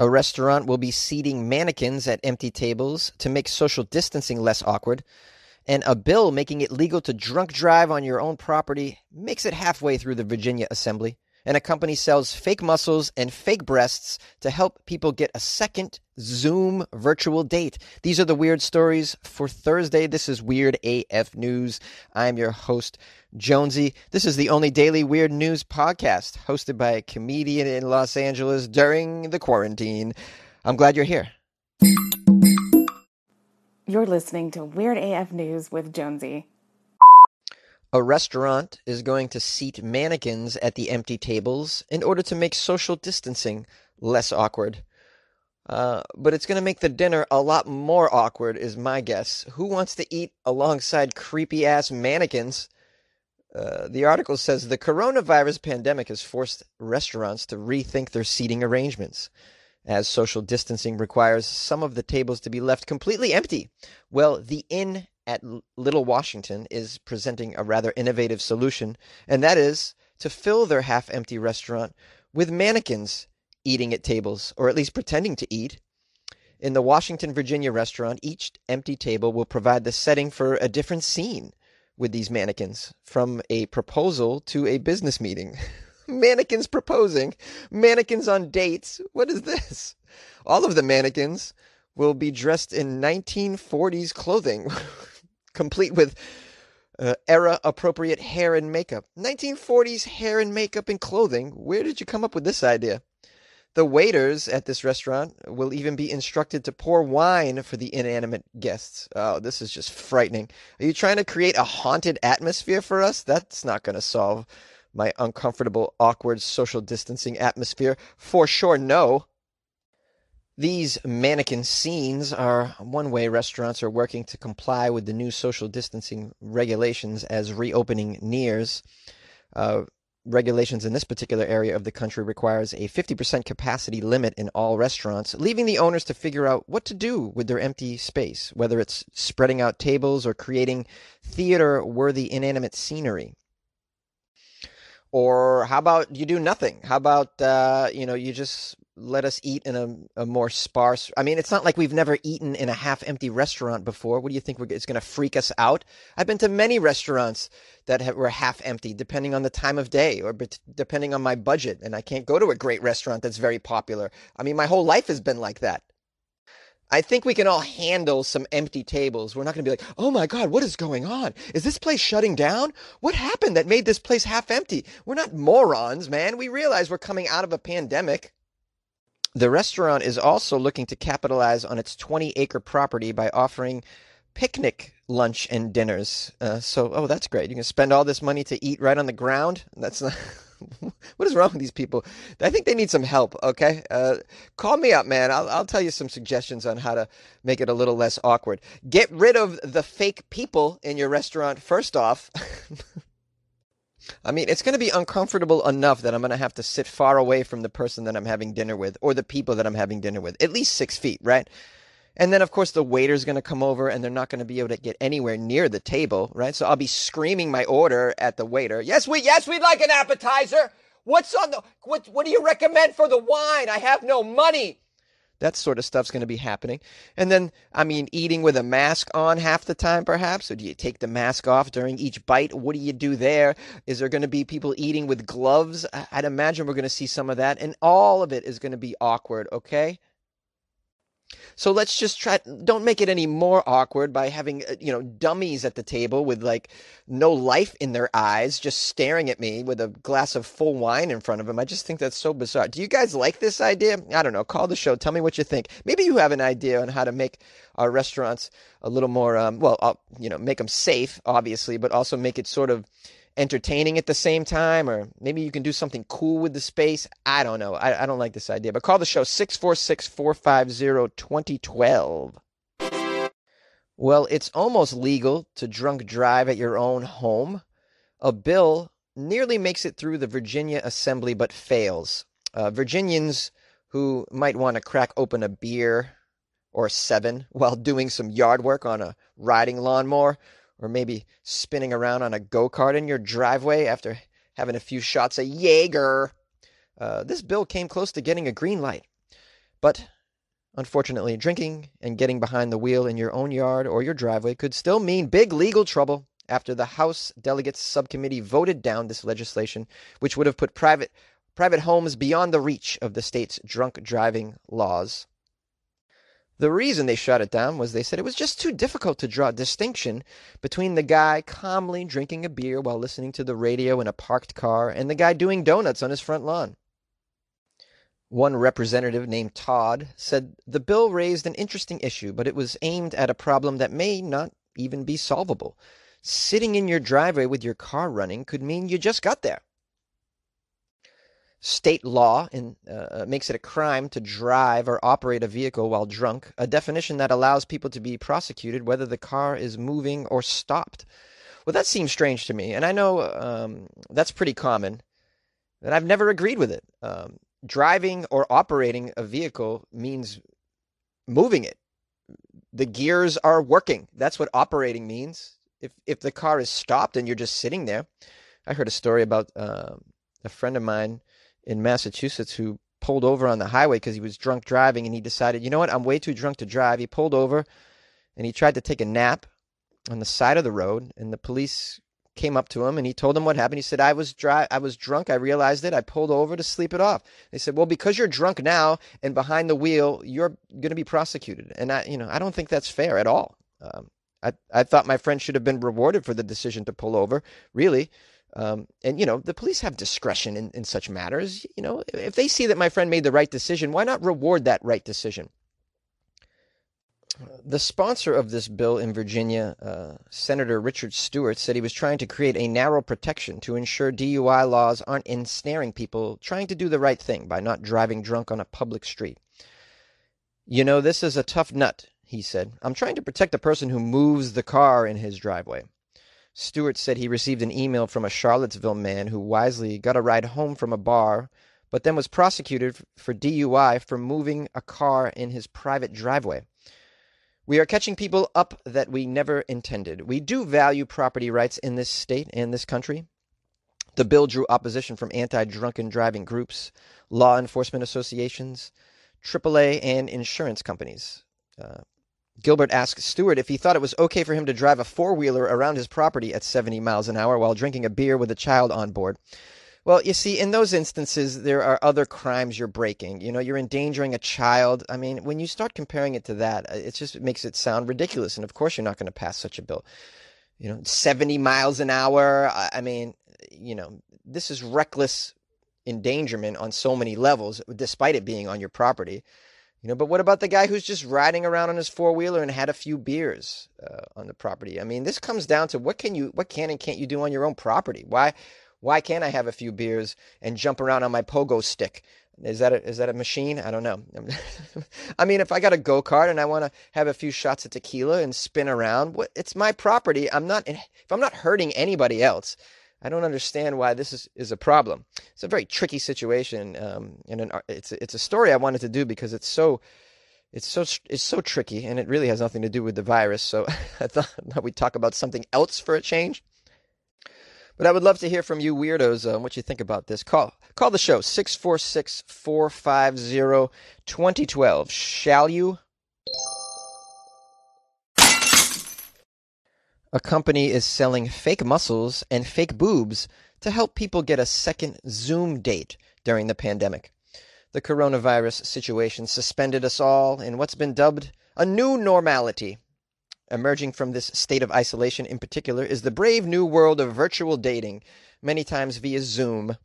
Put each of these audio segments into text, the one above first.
A restaurant will be seating mannequins at empty tables to make social distancing less awkward. And a bill making it legal to drunk drive on your own property makes it halfway through the Virginia Assembly. And a company sells fake muscles and fake breasts to help people get a second Zoom virtual date. These are the weird stories for Thursday. This is Weird AF News. I'm your host, Jonesy. This is the only daily weird news podcast hosted by a comedian in Los Angeles during the quarantine. I'm glad you're here. You're listening to Weird AF News with Jonesy. A restaurant is going to seat mannequins at the empty tables in order to make social distancing less awkward. Uh, but it's going to make the dinner a lot more awkward, is my guess. Who wants to eat alongside creepy ass mannequins? Uh, the article says the coronavirus pandemic has forced restaurants to rethink their seating arrangements, as social distancing requires some of the tables to be left completely empty. Well, the Inn at Little Washington is presenting a rather innovative solution, and that is to fill their half empty restaurant with mannequins eating at tables, or at least pretending to eat. In the Washington, Virginia restaurant, each empty table will provide the setting for a different scene with these mannequins, from a proposal to a business meeting. mannequins proposing, mannequins on dates. What is this? All of the mannequins will be dressed in 1940s clothing. complete with uh, era appropriate hair and makeup. 1940s hair and makeup and clothing. Where did you come up with this idea? The waiters at this restaurant will even be instructed to pour wine for the inanimate guests. Oh, this is just frightening. Are you trying to create a haunted atmosphere for us? That's not going to solve my uncomfortable, awkward social distancing atmosphere. For sure, no. These mannequin scenes are one way restaurants are working to comply with the new social distancing regulations as reopening nears. Uh, regulations in this particular area of the country requires a 50% capacity limit in all restaurants, leaving the owners to figure out what to do with their empty space, whether it's spreading out tables or creating theater-worthy inanimate scenery. Or how about you do nothing? How about uh, you know you just let us eat in a, a, more sparse. I mean, it's not like we've never eaten in a half empty restaurant before. What do you think it's going to freak us out? I've been to many restaurants that have, were half empty, depending on the time of day or depending on my budget. And I can't go to a great restaurant that's very popular. I mean, my whole life has been like that. I think we can all handle some empty tables. We're not going to be like, oh my God, what is going on? Is this place shutting down? What happened that made this place half empty? We're not morons, man. We realize we're coming out of a pandemic. The restaurant is also looking to capitalize on its 20 acre property by offering picnic lunch and dinners. Uh, so, oh, that's great. You can spend all this money to eat right on the ground. That's not. what is wrong with these people? I think they need some help. Okay, uh, call me up, man. I'll I'll tell you some suggestions on how to make it a little less awkward. Get rid of the fake people in your restaurant. First off. I mean, it's going to be uncomfortable enough that I'm going to have to sit far away from the person that I'm having dinner with or the people that I'm having dinner with, at least six feet, right? And then, of course, the waiter's going to come over and they're not going to be able to get anywhere near the table, right? So I'll be screaming my order at the waiter. Yes, we, yes, we'd like an appetizer. What's on the, what, what do you recommend for the wine? I have no money. That sort of stuff's going to be happening. And then, I mean, eating with a mask on half the time, perhaps. Or do you take the mask off during each bite? What do you do there? Is there going to be people eating with gloves? I'd imagine we're going to see some of that. And all of it is going to be awkward, okay? So let's just try, don't make it any more awkward by having, uh, you know, dummies at the table with like no life in their eyes, just staring at me with a glass of full wine in front of them. I just think that's so bizarre. Do you guys like this idea? I don't know. Call the show. Tell me what you think. Maybe you have an idea on how to make our restaurants a little more, um, well, uh, you know, make them safe, obviously, but also make it sort of, entertaining at the same time, or maybe you can do something cool with the space. I don't know. I, I don't like this idea. But call the show 646 450 2012. Well, it's almost legal to drunk drive at your own home. A bill nearly makes it through the Virginia Assembly but fails. Uh, Virginians who might want to crack open a beer or seven while doing some yard work on a riding lawnmower or maybe spinning around on a go kart in your driveway after having a few shots of Jaeger. Uh, this bill came close to getting a green light. But unfortunately, drinking and getting behind the wheel in your own yard or your driveway could still mean big legal trouble after the House Delegates Subcommittee voted down this legislation, which would have put private private homes beyond the reach of the state's drunk driving laws. The reason they shut it down was they said it was just too difficult to draw a distinction between the guy calmly drinking a beer while listening to the radio in a parked car and the guy doing donuts on his front lawn. One representative named Todd said the bill raised an interesting issue, but it was aimed at a problem that may not even be solvable. Sitting in your driveway with your car running could mean you just got there state law in, uh, makes it a crime to drive or operate a vehicle while drunk, a definition that allows people to be prosecuted whether the car is moving or stopped. Well, that seems strange to me, and I know um, that's pretty common, and I've never agreed with it. Um, driving or operating a vehicle means moving it. The gears are working. That's what operating means. If if the car is stopped and you're just sitting there, I heard a story about uh, a friend of mine in Massachusetts who pulled over on the highway because he was drunk driving and he decided, you know what, I'm way too drunk to drive. He pulled over and he tried to take a nap on the side of the road and the police came up to him and he told them what happened. He said, I was dry I was drunk, I realized it, I pulled over to sleep it off. They said, Well, because you're drunk now and behind the wheel, you're gonna be prosecuted. And I you know, I don't think that's fair at all. Um, I, I thought my friend should have been rewarded for the decision to pull over, really. Um, and you know the police have discretion in, in such matters. You know, if they see that my friend made the right decision, why not reward that right decision? The sponsor of this bill in Virginia, uh, Senator Richard Stuart, said he was trying to create a narrow protection to ensure DUI laws aren't ensnaring people trying to do the right thing by not driving drunk on a public street. You know, this is a tough nut, he said. I'm trying to protect the person who moves the car in his driveway. Stuart said he received an email from a Charlottesville man who wisely got a ride home from a bar, but then was prosecuted for DUI for moving a car in his private driveway. We are catching people up that we never intended. We do value property rights in this state and this country. The bill drew opposition from anti drunken driving groups, law enforcement associations, AAA, and insurance companies. Uh, Gilbert asked Stuart if he thought it was okay for him to drive a four wheeler around his property at 70 miles an hour while drinking a beer with a child on board. Well, you see, in those instances, there are other crimes you're breaking. You know, you're endangering a child. I mean, when you start comparing it to that, uh, it just makes it sound ridiculous. And of course, you're not going to pass such a bill. You know, 70 miles an hour. I mean, you know, this is reckless endangerment on so many levels, despite it being on your property. You know, but what about the guy who's just riding around on his four wheeler and had a few beers uh, on the property? I mean, this comes down to what can you, what can and can't you do on your own property? Why, why can't I have a few beers and jump around on my pogo stick? Is that a, is that a machine? I don't know. I mean, if I got a go kart and I want to have a few shots of tequila and spin around, what, it's my property. I'm not if I'm not hurting anybody else. I don't understand why this is, is a problem. It's a very tricky situation, um, and an, it's it's a story I wanted to do because it's so it's so it's so tricky, and it really has nothing to do with the virus. So I thought we'd talk about something else for a change. But I would love to hear from you weirdos uh, what you think about this. Call call the show 646-450-2012. Shall you? A company is selling fake muscles and fake boobs to help people get a second Zoom date during the pandemic. The coronavirus situation suspended us all in what's been dubbed a new normality. Emerging from this state of isolation in particular is the brave new world of virtual dating, many times via Zoom.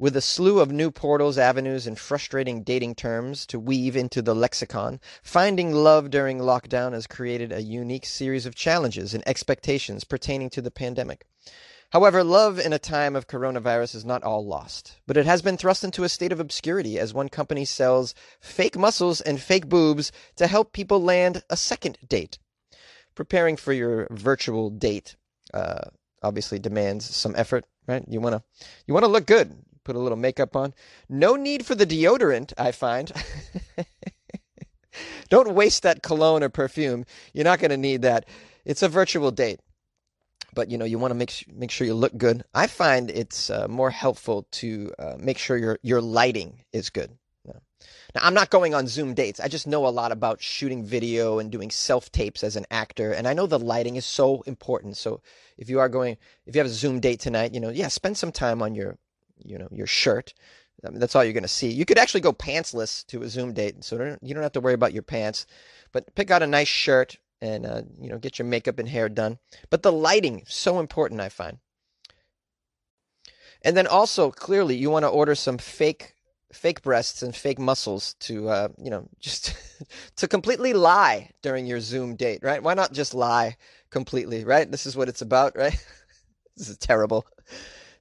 With a slew of new portals, avenues, and frustrating dating terms to weave into the lexicon, finding love during lockdown has created a unique series of challenges and expectations pertaining to the pandemic. However, love in a time of coronavirus is not all lost, but it has been thrust into a state of obscurity as one company sells fake muscles and fake boobs to help people land a second date. Preparing for your virtual date uh, obviously demands some effort, right? You want to you want to look good put a little makeup on. No need for the deodorant, I find. Don't waste that cologne or perfume. You're not going to need that. It's a virtual date. But you know you want to make make sure you look good. I find it's uh, more helpful to uh, make sure your your lighting is good. Now, I'm not going on Zoom dates. I just know a lot about shooting video and doing self tapes as an actor. And I know the lighting is so important. So if you are going, if you have a Zoom date tonight, you know, yeah, spend some time on your, you know, your shirt. I mean, that's all you're going to see. You could actually go pantsless to a Zoom date. So you don't have to worry about your pants. But pick out a nice shirt and, uh, you know, get your makeup and hair done. But the lighting, so important, I find. And then also, clearly, you want to order some fake fake breasts and fake muscles to uh, you know just to completely lie during your zoom date right why not just lie completely right this is what it's about right this is terrible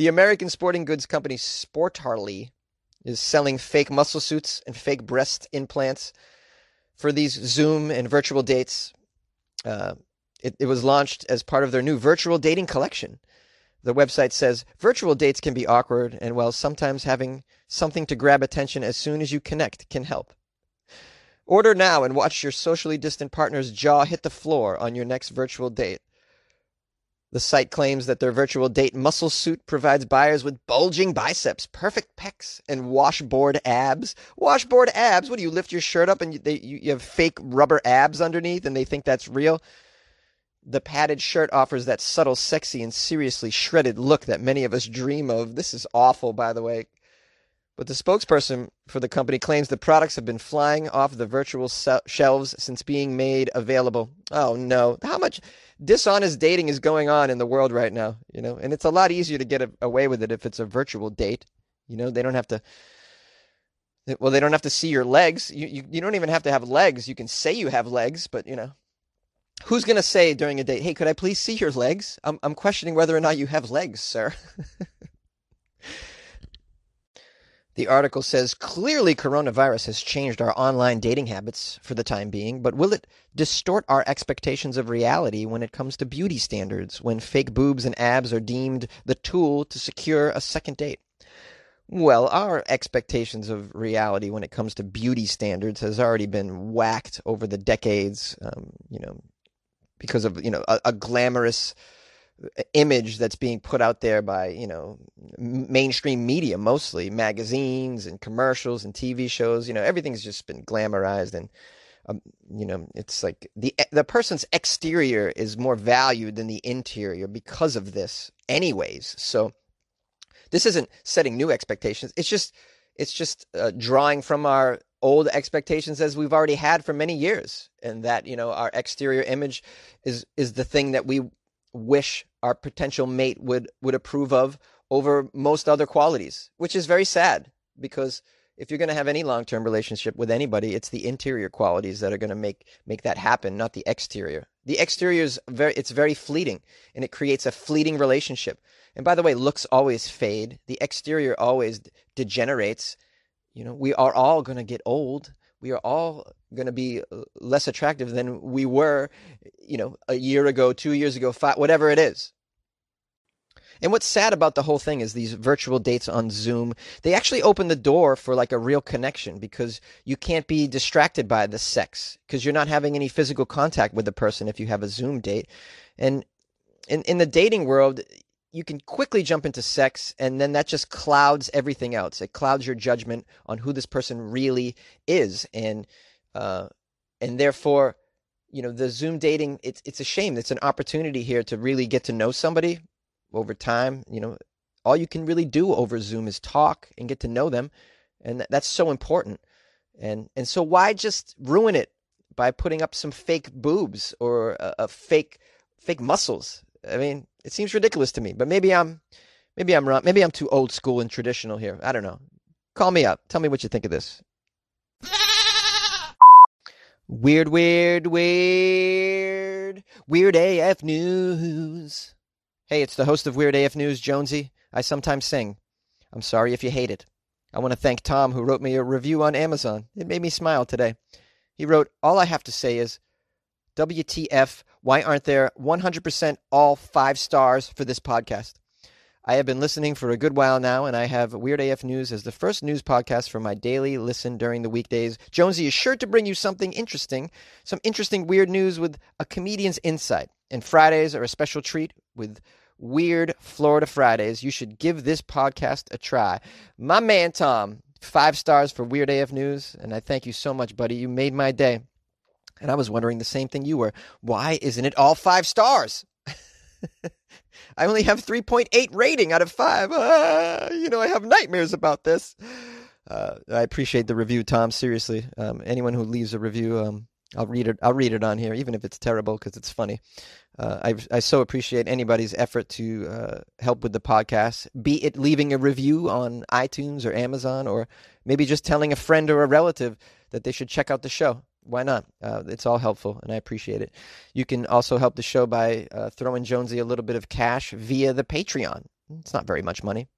the american sporting goods company sportarly is selling fake muscle suits and fake breast implants for these zoom and virtual dates uh, it, it was launched as part of their new virtual dating collection the website says virtual dates can be awkward, and while sometimes having something to grab attention as soon as you connect can help. Order now and watch your socially distant partner's jaw hit the floor on your next virtual date. The site claims that their virtual date muscle suit provides buyers with bulging biceps, perfect pecs, and washboard abs. Washboard abs? What do you lift your shirt up and you, they, you have fake rubber abs underneath and they think that's real? The padded shirt offers that subtle, sexy, and seriously shredded look that many of us dream of. This is awful, by the way. But the spokesperson for the company claims the products have been flying off the virtual shelves since being made available. Oh no. How much dishonest dating is going on in the world right now, you know? And it's a lot easier to get away with it if it's a virtual date. You know, they don't have to well, they don't have to see your legs. You, you you don't even have to have legs. You can say you have legs, but you know, Who's going to say during a date, hey, could I please see your legs? I'm, I'm questioning whether or not you have legs, sir. the article says clearly coronavirus has changed our online dating habits for the time being, but will it distort our expectations of reality when it comes to beauty standards, when fake boobs and abs are deemed the tool to secure a second date? Well, our expectations of reality when it comes to beauty standards has already been whacked over the decades. Um, you know, because of you know a, a glamorous image that's being put out there by you know mainstream media mostly magazines and commercials and TV shows you know everything's just been glamorized and um, you know it's like the the person's exterior is more valued than the interior because of this anyways. So this isn't setting new expectations. It's just it's just uh, drawing from our old expectations as we've already had for many years. And that you know our exterior image is is the thing that we wish our potential mate would would approve of over most other qualities which is very sad because if you're going to have any long-term relationship with anybody it's the interior qualities that are going to make make that happen not the exterior. The exterior is very it's very fleeting and it creates a fleeting relationship. And by the way looks always fade. The exterior always degenerates. You know, we are all going to get old. We are all going to be uh, less attractive than we were, you know, a year ago, two years ago, five, whatever it is. And what's sad about the whole thing is these virtual dates on Zoom, they actually open the door for like a real connection because you can't be distracted by the sex because you're not having any physical contact with the person if you have a Zoom date. And in, in the dating world, you can quickly jump into sex and then that just clouds everything else it clouds your judgment on who this person really is and uh, and therefore you know the zoom dating it's it's a shame it's an opportunity here to really get to know somebody over time you know all you can really do over zoom is talk and get to know them and that's so important and and so why just ruin it by putting up some fake boobs or a, a fake fake muscles i mean it seems ridiculous to me, but maybe I'm maybe I'm wrong. Maybe I'm too old school and traditional here. I don't know. Call me up. Tell me what you think of this. Weird, weird, weird, weird AF news. Hey, it's the host of Weird AF News, Jonesy. I sometimes sing. I'm sorry if you hate it. I want to thank Tom who wrote me a review on Amazon. It made me smile today. He wrote, All I have to say is, WTF, why aren't there 100% all five stars for this podcast? I have been listening for a good while now, and I have Weird AF News as the first news podcast for my daily listen during the weekdays. Jonesy is sure to bring you something interesting, some interesting weird news with a comedian's insight. And Fridays are a special treat with Weird Florida Fridays. You should give this podcast a try. My man Tom five stars for Weird AF News, and I thank you so much, buddy. You made my day. And I was wondering the same thing you were. Why isn't it all five stars? I only have 3.8 rating out of five. Ah, you know, I have nightmares about this. Uh, I appreciate the review, Tom. Seriously, um, anyone who leaves a review, um, I'll read it. I'll read it on here, even if it's terrible, because it's funny. Uh, I I so appreciate anybody's effort to uh, help with the podcast, be it leaving a review on iTunes or Amazon, or maybe just telling a friend or a relative that they should check out the show. Why not? Uh, it's all helpful, and I appreciate it. You can also help the show by uh, throwing Jonesy a little bit of cash via the Patreon. It's not very much money.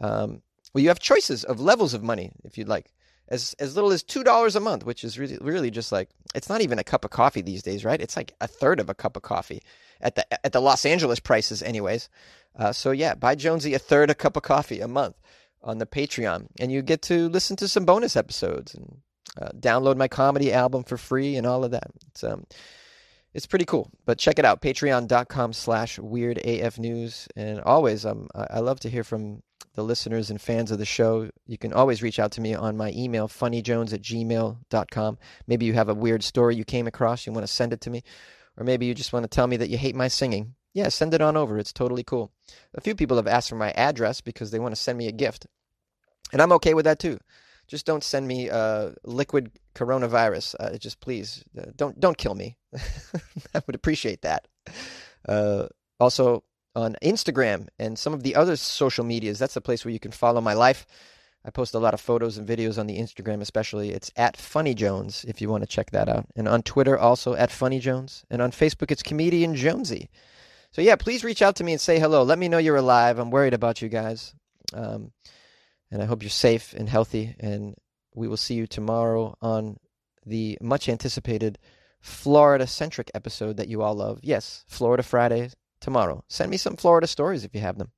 Um, well, you have choices of levels of money if you'd like as as little as two dollars a month, which is really really just like it's not even a cup of coffee these days, right? It's like a third of a cup of coffee at the at the Los Angeles prices, anyways. Uh, so yeah, buy Jonesy a third a cup of coffee a month on the Patreon, and you get to listen to some bonus episodes and uh, download my comedy album for free and all of that. It's um, it's pretty cool. But check it out, patreon.com slash weirdafnews. And always, um, I love to hear from the listeners and fans of the show, you can always reach out to me on my email, funnyjones at gmail.com. Maybe you have a weird story you came across, you want to send it to me. Or maybe you just want to tell me that you hate my singing. Yeah, send it on over. It's totally cool. A few people have asked for my address because they want to send me a gift. And I'm okay with that too. Just don't send me uh, liquid coronavirus. Uh, just please uh, don't don't kill me. I would appreciate that. Uh, also, on Instagram and some of the other social medias. That's the place where you can follow my life. I post a lot of photos and videos on the Instagram, especially. It's at Funny Jones if you want to check that out. And on Twitter, also at Funny Jones. And on Facebook, it's Comedian Jonesy. So yeah, please reach out to me and say hello. Let me know you're alive. I'm worried about you guys. Um, and I hope you're safe and healthy. And we will see you tomorrow on the much anticipated Florida centric episode that you all love. Yes, Florida Fridays tomorrow. Send me some Florida stories if you have them.